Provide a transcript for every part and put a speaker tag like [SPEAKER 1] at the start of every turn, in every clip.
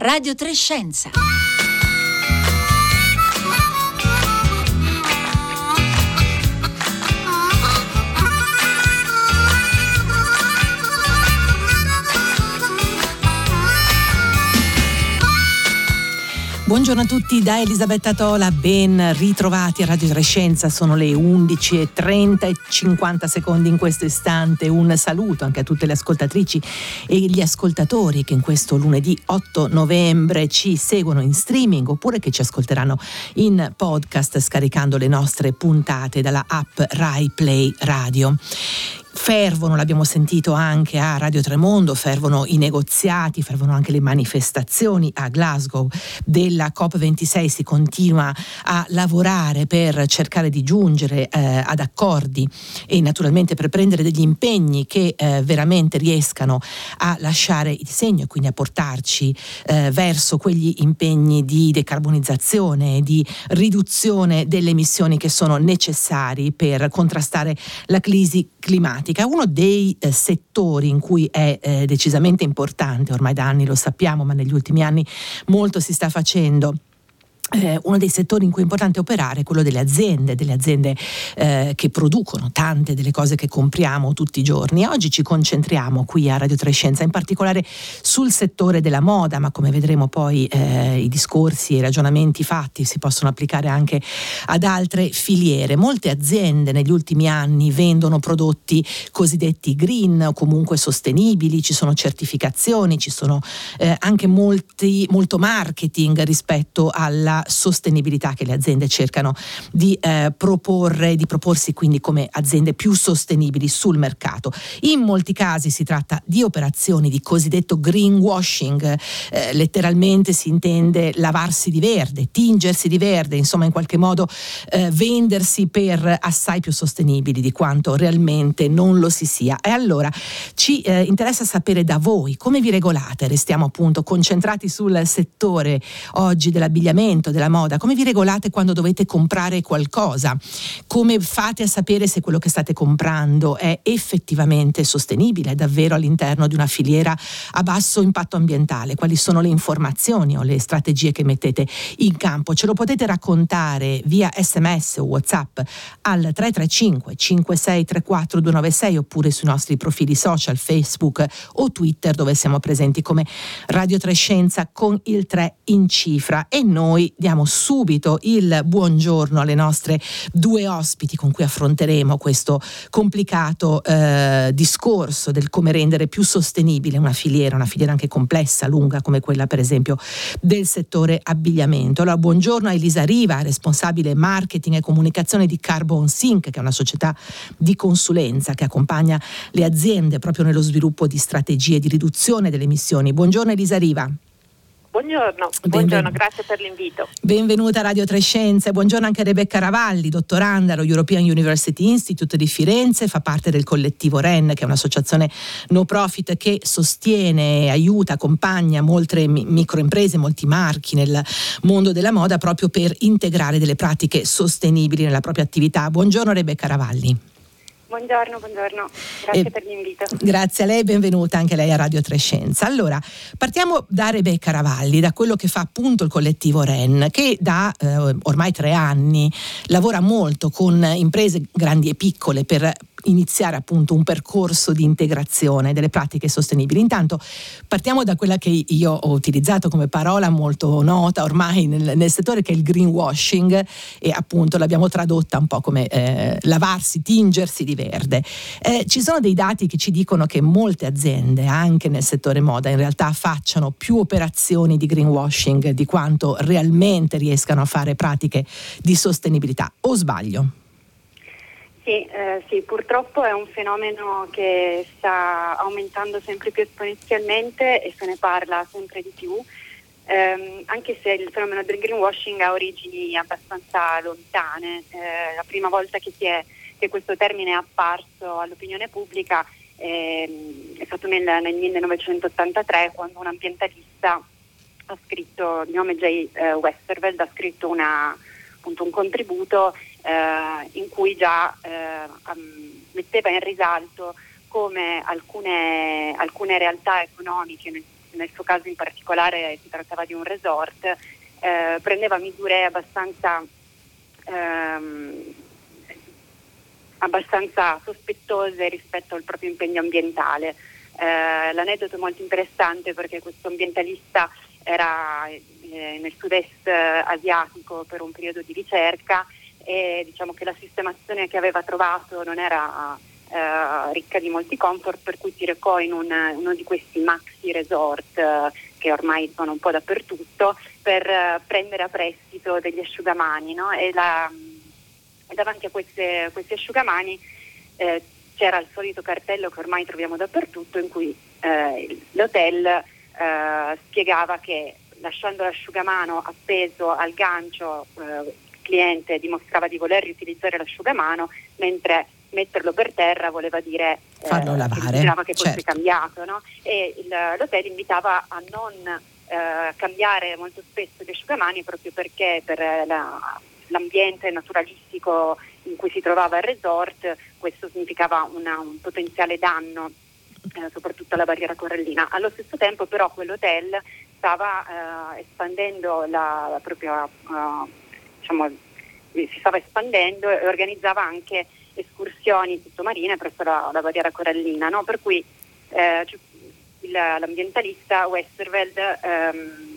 [SPEAKER 1] Radio Trescenza.
[SPEAKER 2] Buongiorno a tutti da Elisabetta Tola, ben ritrovati a Radio Trescenza, sono le 11.30 e 50 secondi in questo istante. Un saluto anche a tutte le ascoltatrici e gli ascoltatori che in questo lunedì 8 novembre ci seguono in streaming oppure che ci ascolteranno in podcast scaricando le nostre puntate dalla app Rai Play Radio fervono, l'abbiamo sentito anche a Radio Tremondo, fervono i negoziati, fervono anche le manifestazioni a Glasgow della COP26, si continua a lavorare per cercare di giungere eh, ad accordi e naturalmente per prendere degli impegni che eh, veramente riescano a lasciare il segno e quindi a portarci eh, verso quegli impegni di decarbonizzazione, di riduzione delle emissioni che sono necessari per contrastare la crisi climatica. Uno dei eh, settori in cui è eh, decisamente importante, ormai da anni lo sappiamo, ma negli ultimi anni molto si sta facendo eh, uno dei settori in cui è importante operare è quello delle aziende, delle aziende eh, che producono tante delle cose che compriamo tutti i giorni. Oggi ci concentriamo qui a Radio Trescenza in particolare sul settore della moda, ma come vedremo poi eh, i discorsi e i ragionamenti fatti si possono applicare anche ad altre filiere. Molte aziende negli ultimi anni vendono prodotti cosiddetti green o comunque sostenibili, ci sono certificazioni, ci sono eh, anche molti, molto marketing rispetto alla sostenibilità che le aziende cercano di eh, proporre, di proporsi quindi come aziende più sostenibili sul mercato. In molti casi si tratta di operazioni di cosiddetto greenwashing, eh, letteralmente si intende lavarsi di verde, tingersi di verde, insomma in qualche modo eh, vendersi per assai più sostenibili di quanto realmente non lo si sia. E allora ci eh, interessa sapere da voi come vi regolate, restiamo appunto concentrati sul settore oggi dell'abbigliamento, mercato della moda? Come vi regolate quando dovete comprare qualcosa? Come fate a sapere se quello che state comprando è effettivamente sostenibile, davvero all'interno di una filiera a basso impatto ambientale? Quali sono le informazioni o le strategie che mettete in campo? Ce lo potete raccontare via sms o whatsapp al 335 5634 296 oppure sui nostri profili social Facebook o Twitter dove siamo presenti come Radio Trescenza con il 3 in cifra e noi diamo subito il buongiorno alle nostre due ospiti con cui affronteremo questo complicato eh, discorso del come rendere più sostenibile una filiera, una filiera anche complessa, lunga come quella per esempio del settore abbigliamento. Allora, buongiorno a Elisa Riva, responsabile marketing e comunicazione di Carbon Sync, che è una società di consulenza che accompagna le aziende proprio nello sviluppo di strategie di riduzione delle emissioni. Buongiorno Elisa Riva.
[SPEAKER 3] Buongiorno, buongiorno, grazie per l'invito.
[SPEAKER 2] Benvenuta a Radio Trescenze, buongiorno anche a Rebecca Ravalli, dottoranda allo European University Institute di Firenze, fa parte del collettivo REN, che è un'associazione no profit che sostiene, aiuta, accompagna molte microimprese, molti marchi nel mondo della moda proprio per integrare delle pratiche sostenibili nella propria attività. Buongiorno Rebecca Ravalli.
[SPEAKER 3] Buongiorno, buongiorno, grazie
[SPEAKER 2] e
[SPEAKER 3] per l'invito.
[SPEAKER 2] Grazie a lei, benvenuta anche lei a Radio Trescenza. Allora, partiamo da Rebecca Ravalli, da quello che fa appunto il collettivo REN, che da eh, ormai tre anni lavora molto con imprese grandi e piccole per iniziare appunto un percorso di integrazione delle pratiche sostenibili. Intanto partiamo da quella che io ho utilizzato come parola molto nota ormai nel, nel settore che è il greenwashing e appunto l'abbiamo tradotta un po' come eh, lavarsi, tingersi di verde. Eh, ci sono dei dati che ci dicono che molte aziende, anche nel settore moda, in realtà facciano più operazioni di greenwashing di quanto realmente riescano a fare pratiche di sostenibilità. O sbaglio?
[SPEAKER 3] Sì, eh, sì, purtroppo è un fenomeno che sta aumentando sempre più esponenzialmente e se ne parla sempre di più, ehm, anche se il fenomeno del greenwashing ha origini abbastanza lontane. Eh, la prima volta che, è, che, questo termine è apparso all'opinione pubblica ehm, è stato nel, nel, 1983 quando un ambientalista ha scritto, di nome Jay eh, Westerveld, ha scritto una, appunto, un contributo eh, in cui già eh, metteva in risalto come alcune, alcune realtà economiche nel suo caso in particolare si trattava di un resort, eh, prendeva misure abbastanza, ehm, abbastanza sospettose rispetto al proprio impegno ambientale. Eh, l'aneddoto è molto interessante perché questo ambientalista era eh, nel sud-est asiatico per un periodo di ricerca e diciamo che la sistemazione che aveva trovato non era eh, ricca di molti comfort per cui si recò in un, uno di questi maxi resort eh, che ormai sono un po' dappertutto per eh, prendere a prestito degli asciugamani no? e, la, e, davanti a queste, questi asciugamani eh, c'era il solito cartello che ormai troviamo dappertutto in cui eh, l'hotel eh, spiegava che lasciando l'asciugamano appeso al gancio il cliente dimostrava di voler riutilizzare l'asciugamano mentre metterlo per terra voleva dire
[SPEAKER 2] farlo eh, lavare,
[SPEAKER 3] che, che fosse certo. cambiato no? e il, l'hotel invitava a non eh, cambiare molto spesso gli asciugamani proprio perché per la, l'ambiente naturalistico in cui si trovava il resort questo significava una, un potenziale danno eh, soprattutto alla barriera corallina. Allo stesso tempo però quell'hotel stava eh, espandendo la, la propria, uh, diciamo, si stava espandendo e organizzava anche escursioni sottomarine presso la, la barriera corallina, no? per cui eh, l'ambientalista Westerveld ehm,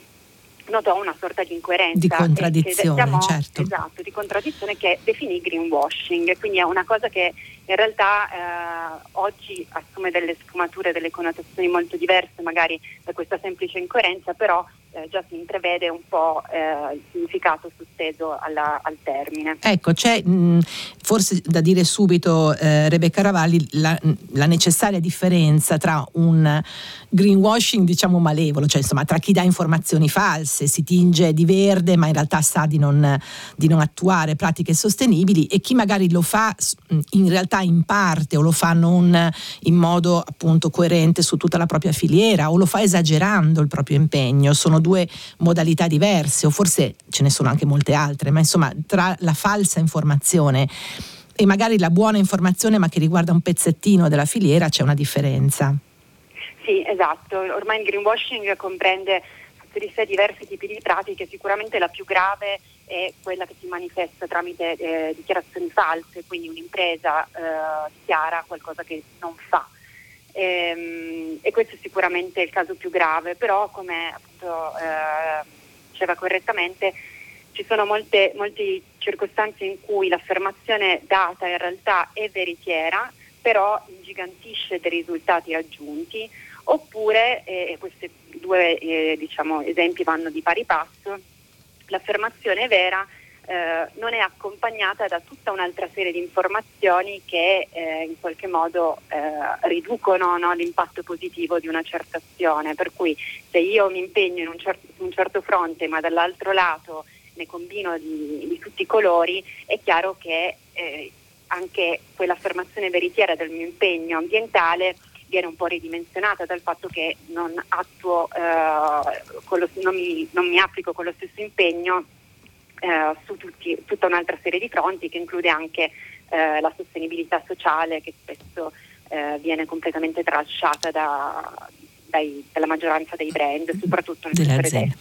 [SPEAKER 3] notò una sorta di incoerenza.
[SPEAKER 2] Di contraddizione,
[SPEAKER 3] chiamò,
[SPEAKER 2] certo.
[SPEAKER 3] Esatto, di contraddizione che definì greenwashing, quindi è una cosa che in realtà eh, oggi assume delle sfumature, delle connotazioni molto diverse magari da questa semplice incoerenza, però eh, già si intravede un po' eh, il significato sotteso al termine.
[SPEAKER 2] Ecco, c'è mh, forse da dire subito, eh, Rebecca Ravalli, la, la, necessaria differenza tra un greenwashing diciamo malevolo, cioè insomma tra chi dà informazioni false, si tinge di verde ma in realtà sa di non, di non attuare pratiche sostenibili e chi magari lo fa in realtà in parte o lo fa non in modo appunto coerente su tutta la propria filiera o lo fa esagerando il proprio impegno. Sono due modalità diverse o forse ce ne sono anche molte altre, ma insomma tra la falsa informazione e magari la buona informazione ma che riguarda un pezzettino della filiera c'è una differenza.
[SPEAKER 3] Sì, esatto. Ormai il greenwashing comprende di sé diversi tipi di pratiche, sicuramente la più grave è quella che si manifesta tramite eh, dichiarazioni false, quindi un'impresa eh, dichiara qualcosa che non fa. Ehm, e questo è sicuramente il caso più grave, però come appunto eh, diceva correttamente ci sono molte, molte circostanze in cui l'affermazione data in realtà è veritiera, però ingigantisce dei risultati raggiunti, oppure, e eh, questi due eh, diciamo, esempi vanno di pari passo, l'affermazione è vera, eh, non è accompagnata da tutta un'altra serie di informazioni che eh, in qualche modo eh, riducono no, l'impatto positivo di una certa azione. Per cui se io mi impegno in un, cer- un certo fronte ma dall'altro lato ne combino di, di tutti i colori, è chiaro che eh, anche quell'affermazione veritiera del mio impegno ambientale viene un po' ridimensionata dal fatto che non, attuo, eh, lo, non, mi, non mi applico con lo stesso impegno eh, su tutti, tutta un'altra serie di fronti che include anche eh, la sostenibilità sociale che spesso eh, viene completamente trasciata da, dai, dalla maggioranza dei brand, soprattutto nelle aziende.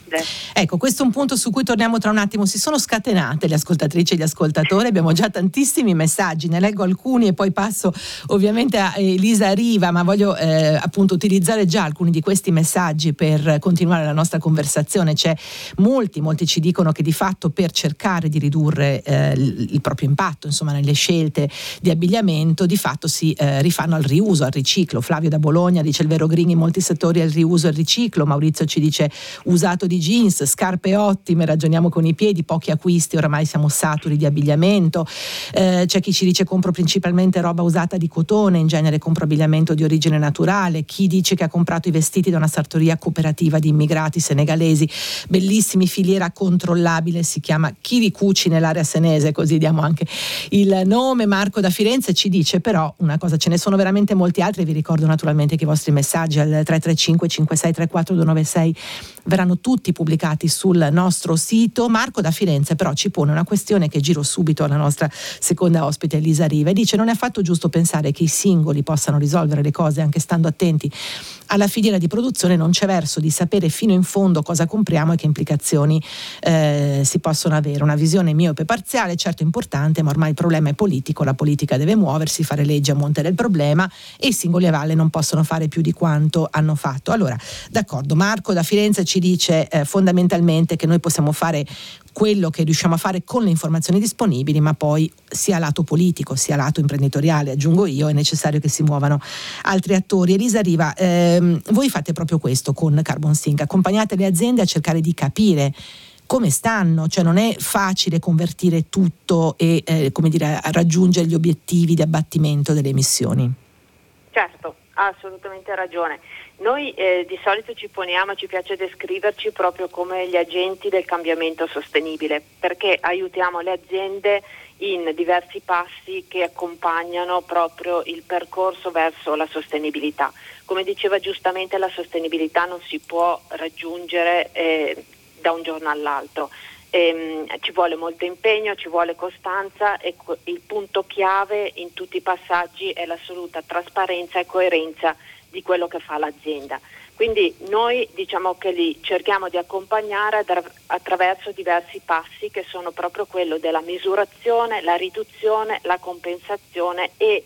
[SPEAKER 2] Ecco, questo è un punto su cui torniamo tra un attimo. Si sono scatenate le ascoltatrici e gli ascoltatori, abbiamo già tantissimi messaggi, ne leggo alcuni e poi passo ovviamente a Elisa Riva, ma voglio eh, appunto utilizzare già alcuni di questi messaggi per continuare la nostra conversazione. C'è molti, molti ci dicono che di fatto per cercare di ridurre eh, il proprio impatto, insomma, nelle scelte di abbigliamento, di fatto si eh, rifanno al riuso, al riciclo. Flavio da Bologna dice il vero green in molti settori settori al riuso e al riciclo. Maurizio ci dice usato di jeans, scarpe ottime, ragioniamo con i piedi, pochi acquisti, oramai siamo saturi di abbigliamento. Eh, c'è chi ci dice compro principalmente roba usata di cotone, in genere compro abbigliamento di origine naturale. Chi dice che ha comprato i vestiti da una sartoria cooperativa di immigrati senegalesi, bellissimi, filiera controllabile, si chiama Chi vi cuci nell'area senese, così diamo anche il nome. Marco da Firenze ci dice però una cosa, ce ne sono veramente molti altri, vi ricordo naturalmente che i vostri messaggi al 335 5634 296 verranno tutti pubblicati sul nostro sito. Marco da Firenze però ci pone una questione che giro subito alla nostra seconda ospite Elisa Riva e dice non è affatto giusto pensare che i singoli possano risolvere le cose anche stando attenti alla filiera di produzione non c'è verso di sapere fino in fondo cosa compriamo e che implicazioni eh, si possono avere. Una visione miope parziale, certo importante, ma ormai il problema è politico, la politica deve muoversi, fare leggi a monte del problema e i singoli a valle non possono fare più di quanto hanno fatto. Allora, d'accordo, Marco da Firenze ci dice eh, fondamentalmente che noi possiamo fare quello che riusciamo a fare con le informazioni disponibili, ma poi sia lato politico sia lato imprenditoriale, aggiungo io, è necessario che si muovano altri attori. Elisa Riva, ehm, voi fate proprio questo con Carbon Sync, accompagnate le aziende a cercare di capire come stanno, cioè non è facile convertire tutto e eh, dire, raggiungere gli obiettivi di abbattimento delle emissioni.
[SPEAKER 1] Certo, ha assolutamente ragione. Noi eh, di solito ci poniamo, ci piace descriverci proprio come gli agenti del cambiamento sostenibile, perché aiutiamo le aziende in diversi passi che accompagnano proprio il percorso verso la sostenibilità. Come diceva giustamente, la sostenibilità non si può raggiungere eh, da un giorno all'altro. Ehm, ci vuole molto impegno, ci vuole costanza e co- il punto chiave in tutti i passaggi è l'assoluta trasparenza e coerenza di quello che fa l'azienda. Quindi noi diciamo che li cerchiamo di accompagnare attraverso diversi passi che sono proprio quello della misurazione, la riduzione, la compensazione e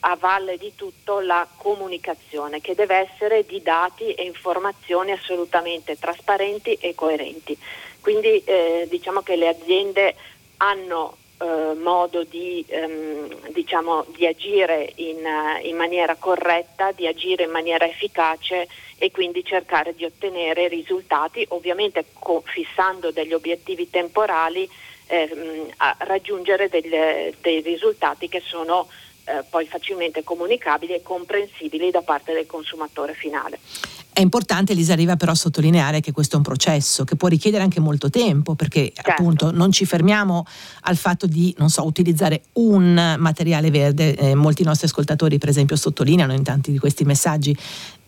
[SPEAKER 1] a valle di tutto la comunicazione che deve essere di dati e informazioni assolutamente trasparenti e coerenti. Quindi eh, diciamo che le aziende hanno eh, modo di, ehm, diciamo, di agire in, uh, in, maniera corretta, di agire in maniera efficace e quindi cercare di ottenere risultati, ovviamente co- fissando degli obiettivi temporali, ehm, a raggiungere delle, dei risultati che sono eh, poi facilmente comunicabili e comprensibili da parte del consumatore finale.
[SPEAKER 2] È importante, Elisa Riva, però sottolineare che questo è un processo che può richiedere anche molto tempo, perché certo. appunto non ci fermiamo al fatto di, non so, utilizzare un materiale verde. Eh, molti nostri ascoltatori, per esempio, sottolineano in tanti di questi messaggi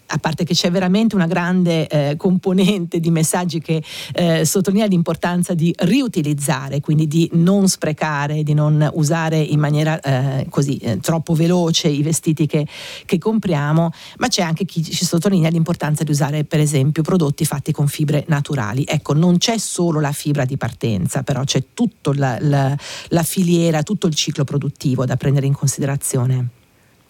[SPEAKER 2] a parte che c'è veramente una grande eh, componente di messaggi che eh, sottolinea l'importanza di riutilizzare, quindi di non sprecare, di non usare in maniera eh, così eh, troppo veloce i vestiti che, che, compriamo, ma c'è anche chi ci sottolinea l'importanza di usare per esempio prodotti fatti con fibre naturali. Ecco, non c'è solo la fibra di partenza, però c'è tutta la, la, la filiera, tutto il ciclo produttivo da prendere in considerazione.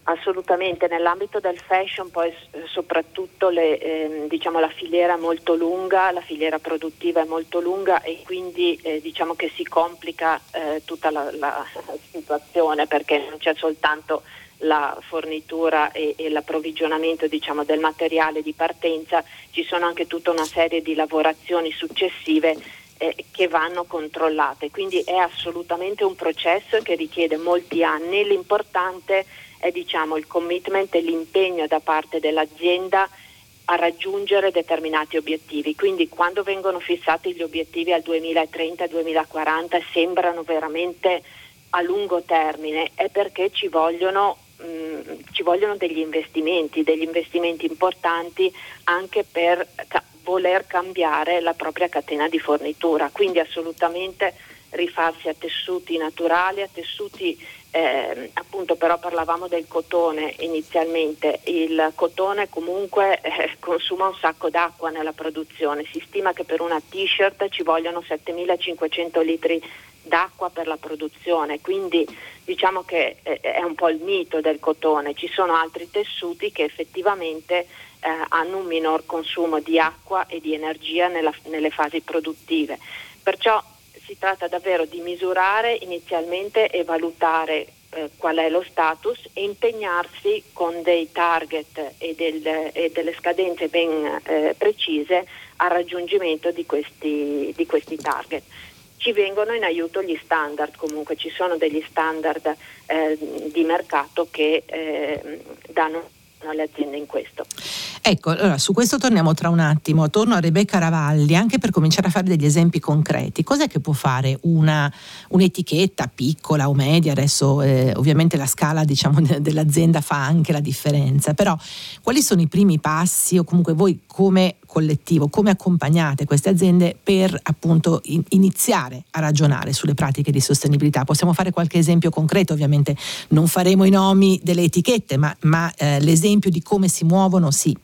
[SPEAKER 1] Assolutamente, nell'ambito del fashion poi soprattutto le, eh, diciamo, la filiera è molto lunga, la filiera produttiva è molto lunga e quindi eh, diciamo che si complica eh, tutta la, la, situazione perché non c'è soltanto la fornitura e, e l'approvvigionamento diciamo, del materiale di partenza, ci sono anche tutta una serie di lavorazioni successive eh, che vanno controllate, quindi è assolutamente un processo che richiede molti anni, l'importante è è diciamo, il commitment e l'impegno da parte dell'azienda a raggiungere determinati obiettivi. Quindi quando vengono fissati gli obiettivi al 2030-2040 sembrano veramente a lungo termine, è perché ci vogliono, mh, ci vogliono degli investimenti, degli investimenti importanti anche per ca- voler cambiare la propria catena di fornitura. Quindi assolutamente rifarsi a tessuti naturali, a tessuti eh, appunto però parlavamo del cotone inizialmente, il cotone comunque eh, consuma un sacco d'acqua nella produzione, si stima che per una t-shirt ci vogliono 7500 litri d'acqua per la produzione, quindi diciamo che eh, è un po' il mito del cotone, ci sono altri tessuti che effettivamente eh, hanno un minor consumo di acqua e di energia nella, nelle fasi produttive. Perciò si tratta davvero di misurare inizialmente e valutare eh, qual è lo status e impegnarsi con dei target e, del, e delle scadenze ben eh, precise al raggiungimento di questi, di questi, target. Ci vengono in aiuto gli standard, comunque ci sono degli standard eh, di mercato che eh, danno alle aziende in questo.
[SPEAKER 2] Ecco, allora, su questo torniamo tra un attimo. Torno a Rebecca Ravalli anche per cominciare a fare degli esempi concreti. Cos'è che può fare una, un'etichetta piccola o media? Adesso eh, ovviamente la scala diciamo, dell'azienda fa anche la differenza, però quali sono i primi passi o comunque voi come collettivo, come accompagnate queste aziende per appunto in, iniziare a ragionare sulle pratiche di sostenibilità. Possiamo fare qualche esempio concreto, ovviamente non faremo i nomi delle etichette, ma, ma eh, l'esempio di come si muovono sì.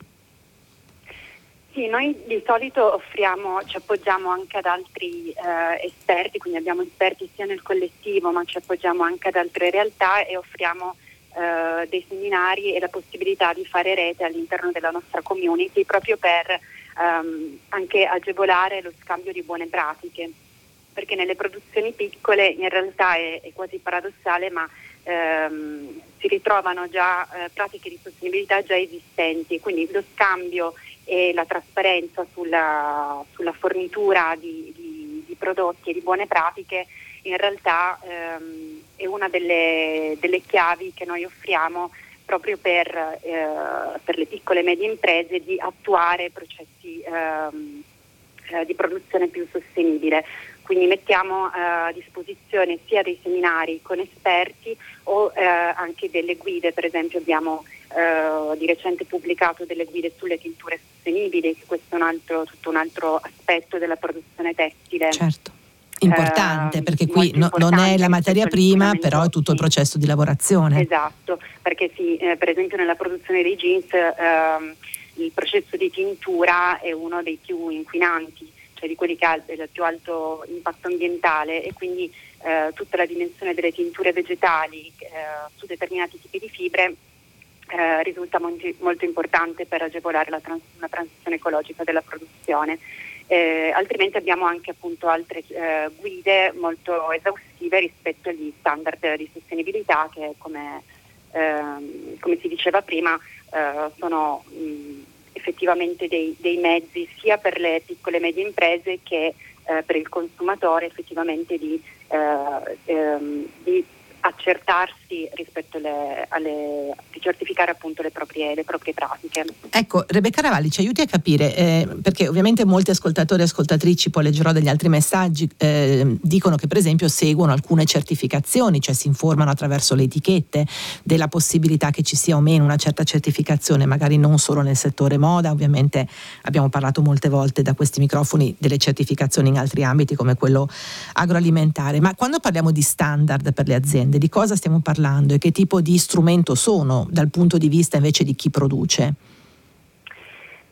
[SPEAKER 3] Sì, noi di solito offriamo, ci appoggiamo anche ad altri eh, esperti, quindi abbiamo esperti sia nel collettivo ma ci appoggiamo anche ad altre realtà e offriamo eh, dei seminari e la possibilità di fare rete all'interno della nostra community proprio per ehm, anche agevolare lo scambio di buone pratiche, perché nelle produzioni piccole in realtà è, è quasi paradossale ma ehm, si ritrovano già eh, pratiche di sostenibilità già esistenti, quindi lo scambio e la trasparenza sulla, sulla fornitura di, di, di, prodotti e di buone pratiche in realtà ehm, è una delle, delle, chiavi che noi offriamo proprio per, eh, per, le piccole e medie imprese di attuare processi ehm, eh, di produzione più sostenibile. Quindi mettiamo eh, a disposizione sia dei seminari con esperti o eh, anche delle guide, per esempio abbiamo eh, di recente pubblicato delle guide sulle tinture sostenibili, che questo è un altro, tutto un altro aspetto della produzione tessile.
[SPEAKER 2] Certo. Importante eh, perché qui no, non è la materia prima, però è tutto il processo di lavorazione.
[SPEAKER 3] Esatto, perché sì, eh, per esempio nella produzione dei jeans ehm, il processo di tintura è uno dei più inquinanti cioè di quelli che hanno il più alto impatto ambientale e quindi eh, tutta la dimensione delle tinture vegetali eh, su determinati tipi di fibre eh, risulta molto, molto, importante per agevolare la trans- una transizione ecologica della produzione. Eh, altrimenti abbiamo anche appunto altre eh, guide molto esaustive rispetto agli standard di sostenibilità che come, ehm, come si diceva prima eh, sono mh, effettivamente dei, dei, mezzi sia per le piccole e medie imprese che eh, per il consumatore effettivamente di, eh, ehm, di accertarsi rispetto alle, alle, di certificare appunto le proprie, le proprie, pratiche.
[SPEAKER 2] Ecco, Rebecca Ravalli ci aiuti a capire, eh, perché ovviamente molti ascoltatori e ascoltatrici, poi leggerò degli altri messaggi, eh, dicono che per esempio seguono alcune certificazioni, cioè si informano attraverso le etichette della possibilità che ci sia o meno una certa certificazione, magari non solo nel settore moda, ovviamente abbiamo parlato molte volte da questi microfoni delle certificazioni in altri ambiti come quello agroalimentare, ma quando parliamo di standard per le aziende, aziende, di cosa stiamo parlando e che tipo di strumento sono dal punto di vista invece di chi produce?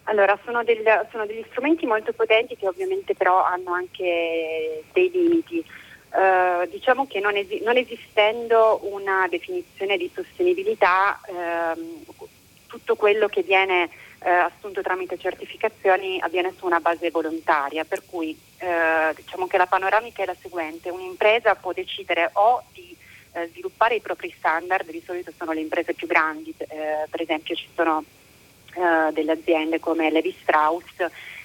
[SPEAKER 3] Allora, sono, del, sono degli strumenti molto potenti che ovviamente però hanno anche dei limiti. Uh, diciamo che non, esi- non, esistendo una definizione di sostenibilità, ehm, tutto quello che viene eh, assunto tramite certificazioni avviene su una base volontaria, per cui eh, diciamo che la panoramica è la seguente, un'impresa può decidere o di eh, sviluppare i propri standard, di solito sono le imprese più grandi, eh, per esempio ci sono eh, delle aziende come Levi Strauss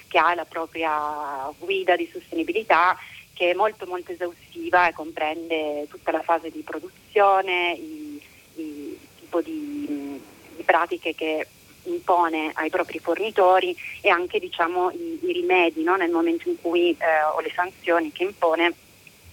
[SPEAKER 3] che ha la propria guida di sostenibilità che è molto molto esaustiva e comprende tutta la fase di produzione, il, il tipo di, di, pratiche che impone ai propri fornitori e anche diciamo, i, i rimedi no? nel momento in cui eh, o le sanzioni che impone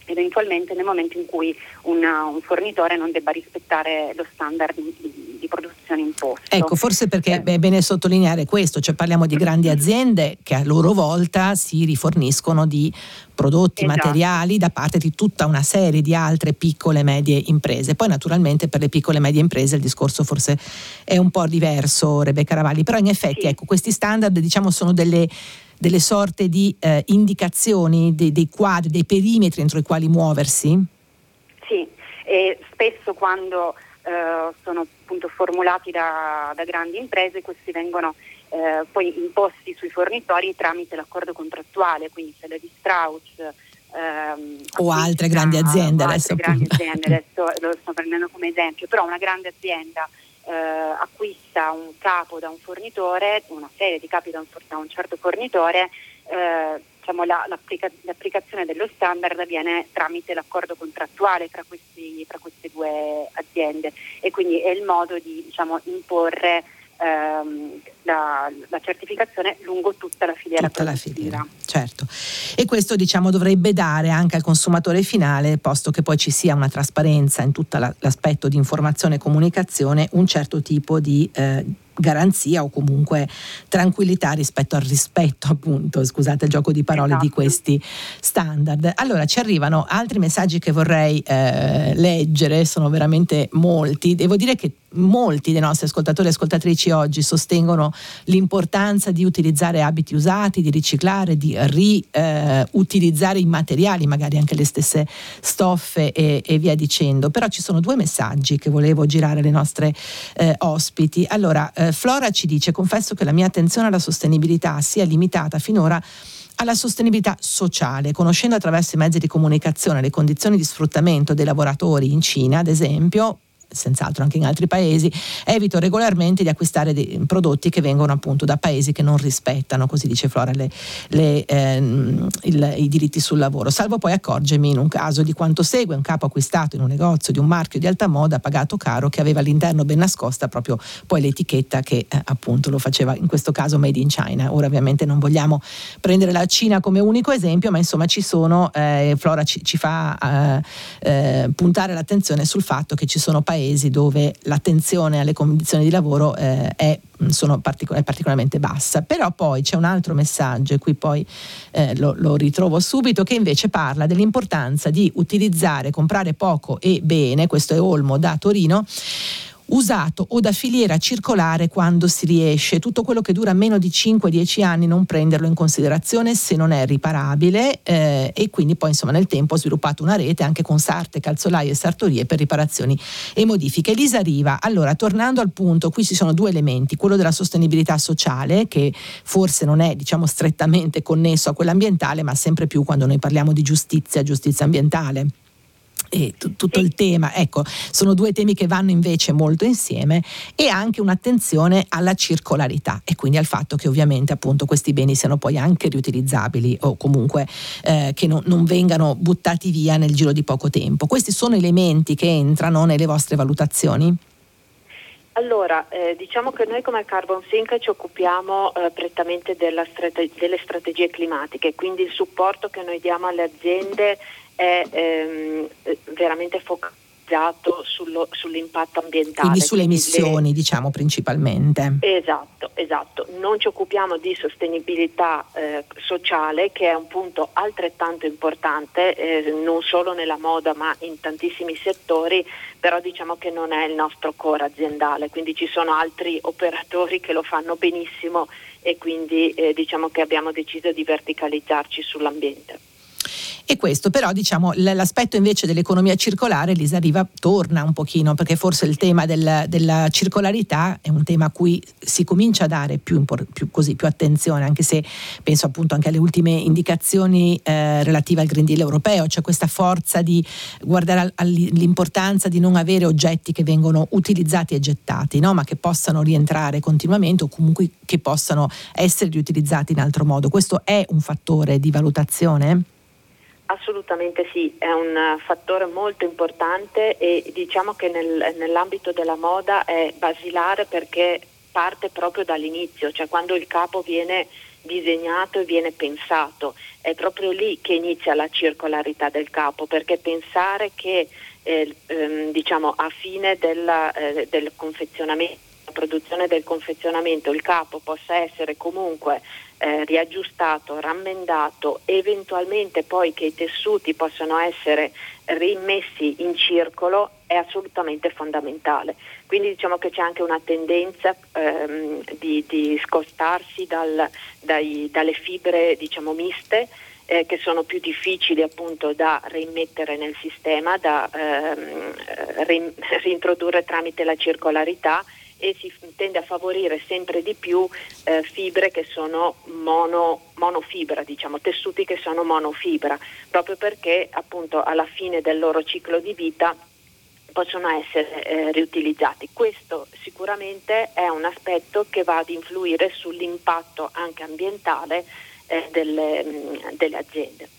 [SPEAKER 3] eventualmente nel momento in cui una, un fornitore non debba rispettare lo standard di, di produzione imposto.
[SPEAKER 2] Ecco, forse perché eh. è bene sottolineare questo, cioè parliamo di grandi aziende che a loro volta si riforniscono di prodotti, esatto. materiali da parte di tutta una serie di altre piccole e medie imprese. Poi naturalmente per le piccole e medie imprese il discorso forse è un po' diverso, Rebecca Ravalli, però in effetti sì. ecco, questi standard diciamo sono delle delle sorte di eh, indicazioni, dei, dei, quadri, dei perimetri entro i quali muoversi?
[SPEAKER 3] Sì, e spesso quando eh, sono appunto formulati da, da, grandi imprese questi vengono eh, poi imposti sui fornitori tramite l'accordo contrattuale, quindi se Levi Strauss
[SPEAKER 2] ehm, o altre grandi aziende,
[SPEAKER 3] adesso, altre grandi aziende adesso lo sto prendendo come esempio, però una grande azienda eh, acquista un capo da un fornitore, una serie di capi da un, da un certo fornitore, eh, diciamo la, l'applica, l'applicazione dello standard avviene tramite l'accordo contrattuale tra, questi, tra, queste due aziende. E quindi è il modo di diciamo, imporre ehm, la, la, certificazione lungo tutta la filiera.
[SPEAKER 2] Tutta la filiera, certo. E questo diciamo dovrebbe dare anche al consumatore finale, posto che poi ci sia una trasparenza in tutto l'aspetto di informazione e comunicazione, un certo tipo di eh, garanzia o comunque tranquillità rispetto al rispetto, appunto, scusate il gioco di parole, esatto. di questi standard. Allora ci arrivano altri messaggi che vorrei eh, leggere, sono veramente molti. Devo dire che molti dei nostri ascoltatori e ascoltatrici oggi sostengono l'importanza di utilizzare abiti usati, di riciclare, di riutilizzare eh, i materiali, magari anche le stesse stoffe e, e, via dicendo. Però ci sono due messaggi che volevo girare alle nostre eh, ospiti. Allora, eh, Flora ci dice, confesso che la mia attenzione alla sostenibilità sia limitata finora alla sostenibilità sociale, conoscendo attraverso i mezzi di comunicazione le condizioni di sfruttamento dei lavoratori in Cina, ad esempio, senz'altro anche in altri paesi, evito regolarmente di acquistare prodotti che vengono appunto da paesi che non rispettano, così dice Flora, le, le, ehm, il, i diritti sul lavoro, salvo poi accorgermi in un caso di quanto segue un capo acquistato in un negozio di un marchio di alta moda pagato caro che aveva all'interno ben nascosta proprio poi l'etichetta che eh, appunto lo faceva in questo caso made in China. Ora ovviamente non vogliamo prendere la Cina come unico esempio, ma insomma ci sono, eh, Flora ci, ci fa eh, eh puntare l'attenzione sul fatto che ci sono paesi paesi dove l'attenzione alle condizioni di lavoro eh, è, partic- è, particolarmente bassa. Però poi c'è un altro messaggio, e qui poi eh, lo, lo, ritrovo subito, che invece parla dell'importanza di utilizzare, comprare poco e bene, questo è Olmo da Torino, usato o da filiera circolare quando si riesce. Tutto quello che dura meno di 5-10 anni non prenderlo in considerazione se non è riparabile eh, e quindi poi insomma nel tempo ho sviluppato una rete anche con sarte, calzolaie e sartorie per riparazioni e modifiche. Elisa Riva, allora tornando al punto, qui ci sono due elementi, quello della sostenibilità sociale che forse non è diciamo strettamente connesso a quella ambientale ma sempre più quando noi parliamo di giustizia, giustizia ambientale e t- tutto il tema, ecco, sono due temi che vanno invece molto insieme e anche un'attenzione alla circolarità e quindi al fatto che ovviamente appunto questi beni siano poi anche riutilizzabili o comunque eh, che no, non vengano buttati via nel giro di poco tempo. Questi sono elementi che entrano nelle vostre valutazioni?
[SPEAKER 1] Allora, eh, diciamo che noi come Carbon Sync ci occupiamo eh, prettamente strate- delle strategie climatiche, quindi il supporto che noi diamo alle aziende è ehm, veramente focalizzato sullo, sull'impatto ambientale.
[SPEAKER 2] Quindi sulle emissioni, le... diciamo principalmente.
[SPEAKER 1] Esatto, esatto. Non ci occupiamo di sostenibilità eh, sociale, che è un punto altrettanto importante, eh, non solo nella moda, ma in tantissimi settori, però diciamo che non è il nostro core aziendale, quindi ci sono altri operatori che lo fanno benissimo e quindi eh, diciamo che abbiamo deciso di verticalizzarci sull'ambiente.
[SPEAKER 2] E questo però diciamo l'aspetto invece dell'economia circolare, Lisa Riva, torna un pochino perché forse il tema del, della circolarità è un tema a cui si comincia a dare più, più, così, più attenzione, anche se penso appunto anche alle ultime indicazioni eh, relative al Green Deal europeo, c'è questa forza di guardare all'importanza di non avere oggetti che vengono utilizzati e gettati, no? ma che possano rientrare continuamente o comunque che possano essere riutilizzati in altro modo. Questo è un fattore di valutazione?
[SPEAKER 1] Assolutamente sì, è un fattore molto importante e diciamo che nel, nell'ambito della moda è basilare perché parte proprio dall'inizio, cioè quando il capo viene disegnato e viene pensato, è proprio lì che inizia la circolarità del capo, perché pensare che eh, ehm, diciamo a fine della, eh, del confezionamento produzione del confezionamento il capo possa essere comunque eh, riaggiustato, rammendato, eventualmente poi che i tessuti possano essere rimessi in circolo è assolutamente fondamentale. Quindi diciamo che c'è anche una tendenza ehm, di, di, scostarsi dal, dai, dalle fibre diciamo, miste eh, che sono più difficili appunto da rimettere nel sistema, da ehm, reintrodurre tramite la circolarità e si tende a favorire sempre di più eh, fibre che sono mono, monofibra, diciamo, tessuti che sono monofibra, proprio perché appunto alla fine del loro ciclo di vita possono essere eh, riutilizzati. Questo sicuramente è un aspetto che va ad influire sull'impatto anche ambientale eh, delle, mh, delle aziende.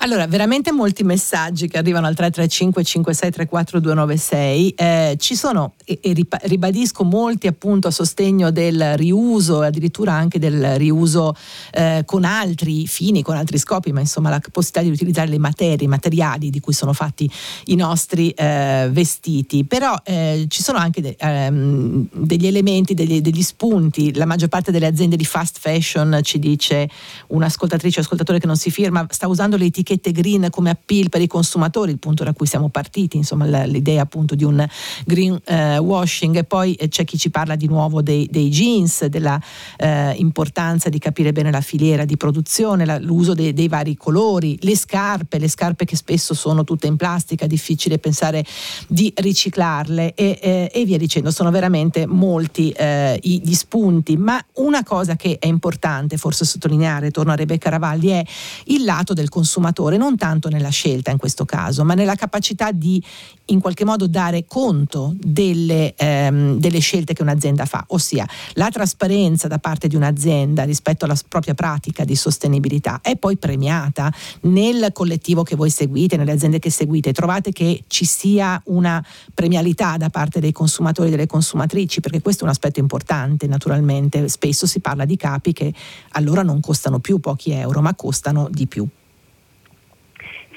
[SPEAKER 2] Allora, veramente molti messaggi che arrivano al 335 5634 296. Eh, ci sono, e, e, ribadisco, molti appunto a sostegno del riuso, addirittura anche del riuso eh, con altri fini, con altri scopi, ma insomma la possibilità di utilizzare le materie, i materiali di cui sono fatti i nostri eh, vestiti. Però eh, ci sono anche de, ehm, degli elementi, degli, degli spunti. La maggior parte delle aziende di fast fashion ci dice un'ascoltatrice o ascoltatore che non si firma, sta usando le etichette etichette green come appeal per i consumatori, il punto da cui siamo partiti, insomma l'idea appunto di un green eh, washing. E poi eh, c'è chi ci parla di nuovo dei, dei jeans, della eh, importanza di capire bene la filiera di produzione, la, l'uso dei, dei, vari colori, le scarpe, le scarpe che spesso sono tutte in plastica, difficile pensare di riciclarle e, eh, e via dicendo, sono veramente molti eh, gli spunti, ma una cosa che è importante forse sottolineare, torno a Rebecca Ravalli, è il lato del consumatore consumatore, non tanto nella scelta in questo caso, ma nella capacità di in qualche modo dare conto delle, ehm, delle scelte che un'azienda fa, ossia la trasparenza da parte di un'azienda rispetto alla propria pratica di sostenibilità è poi premiata nel collettivo che voi seguite, nelle aziende che seguite. Trovate che ci sia una premialità da parte dei consumatori e delle consumatrici, perché questo è un aspetto importante, naturalmente. Spesso si parla di capi che allora non costano più pochi euro, ma costano di più.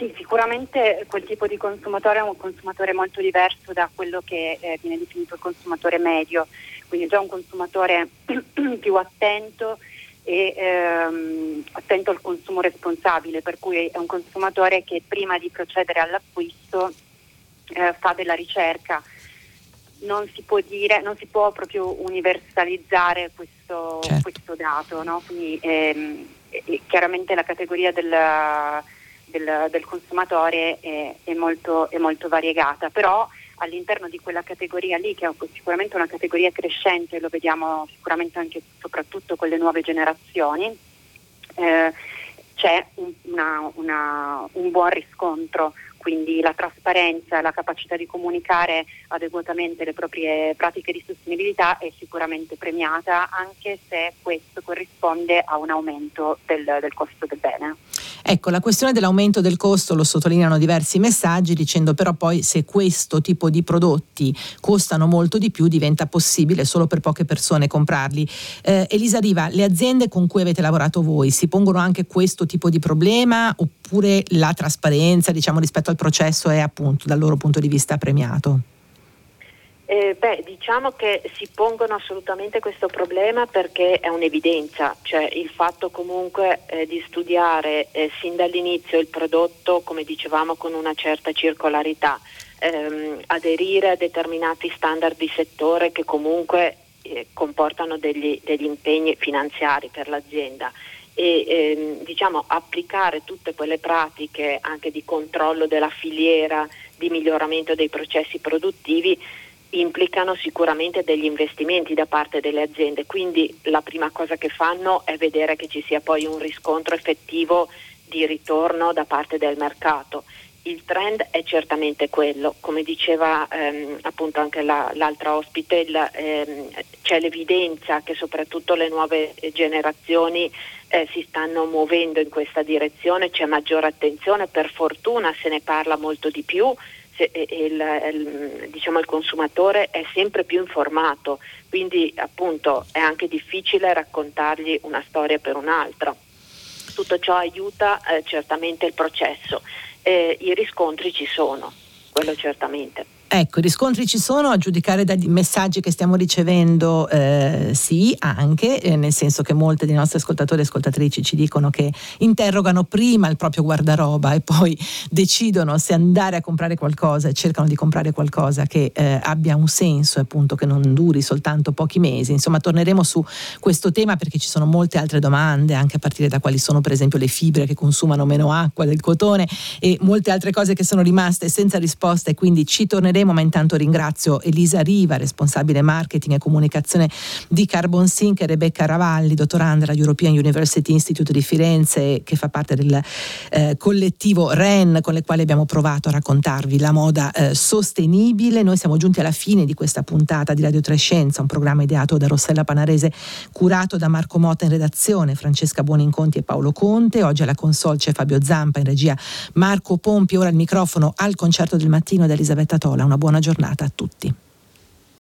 [SPEAKER 3] Sì, sicuramente quel tipo di consumatore è un consumatore molto diverso da quello che eh, viene definito il consumatore medio, quindi già un consumatore più attento e ehm, attento al consumo responsabile, per cui è un consumatore che prima di procedere all'acquisto eh, fa della ricerca. Non si può dire, non si può proprio universalizzare questo, certo. questo dato, no? quindi ehm, chiaramente la categoria del del, del consumatore è, è, molto, è, molto, variegata, però all'interno di quella categoria lì, che è sicuramente una categoria crescente, lo vediamo sicuramente anche soprattutto con le nuove generazioni, eh, c'è un, una, una, un buon riscontro quindi la trasparenza la capacità di comunicare adeguatamente le proprie pratiche di sostenibilità è sicuramente premiata anche se questo corrisponde a un aumento del, del costo del bene.
[SPEAKER 2] Ecco, la questione dell'aumento del costo lo sottolineano diversi messaggi dicendo però poi se questo tipo di prodotti costano molto di più diventa possibile solo per poche persone comprarli. Eh, Elisa Riva, le aziende con cui avete lavorato voi si pongono anche questo tipo di problema oppure la trasparenza diciamo rispetto al processo è appunto dal loro punto di vista premiato?
[SPEAKER 1] Eh, beh, diciamo che si pongono assolutamente questo problema perché è un'evidenza, cioè il fatto comunque eh, di studiare eh, sin dall'inizio il prodotto, come dicevamo, con una certa circolarità, ehm, aderire a determinati standard di settore che comunque eh, comportano degli, degli impegni finanziari per l'azienda e ehm, diciamo, applicare tutte quelle pratiche anche di controllo della filiera, di miglioramento dei processi produttivi implicano sicuramente degli investimenti da parte delle aziende, quindi la prima cosa che fanno è vedere che ci sia poi un riscontro effettivo di ritorno da parte del mercato. Il trend è certamente quello, come diceva ehm, appunto anche la, l'altra ospite, il, ehm, c'è l'evidenza che soprattutto le nuove generazioni eh, si stanno muovendo in questa direzione, c'è maggiore attenzione, per fortuna se ne parla molto di più, se, il, il, diciamo, il consumatore è sempre più informato, quindi appunto è anche difficile raccontargli una storia per un'altra. Tutto ciò aiuta eh, certamente il processo eh, i riscontri ci sono, quello certamente.
[SPEAKER 2] Ecco, i riscontri ci sono, a giudicare dai messaggi che stiamo ricevendo, eh, sì, anche, eh, nel senso che molte dei nostri ascoltatori e ascoltatrici ci dicono che interrogano prima il proprio guardaroba e poi decidono se andare a comprare qualcosa e cercano di comprare qualcosa che eh, abbia un senso e appunto che non duri soltanto pochi mesi. Insomma, torneremo su questo tema perché ci sono molte altre domande, anche a partire da quali sono per esempio le fibre che consumano meno acqua del cotone e molte altre cose che sono rimaste senza risposta e quindi ci torneremo torneremo, ma intanto ringrazio Elisa Riva, responsabile marketing e comunicazione di Carbon Sync e Rebecca Ravalli, dottoranda alla European University Institute di Firenze che fa parte del eh, collettivo REN con le quali abbiamo provato a raccontarvi la moda eh, sostenibile. Noi siamo giunti alla fine di questa puntata di Radio Trescenza, un programma ideato da Rossella Panarese, curato da Marco Mota in redazione, Francesca Buoninconti e Paolo Conte. Oggi alla console c'è Fabio Zampa, in regia Marco Pompi, ora il microfono al concerto del mattino da Elisabetta Tola. Una buona giornata a tutti.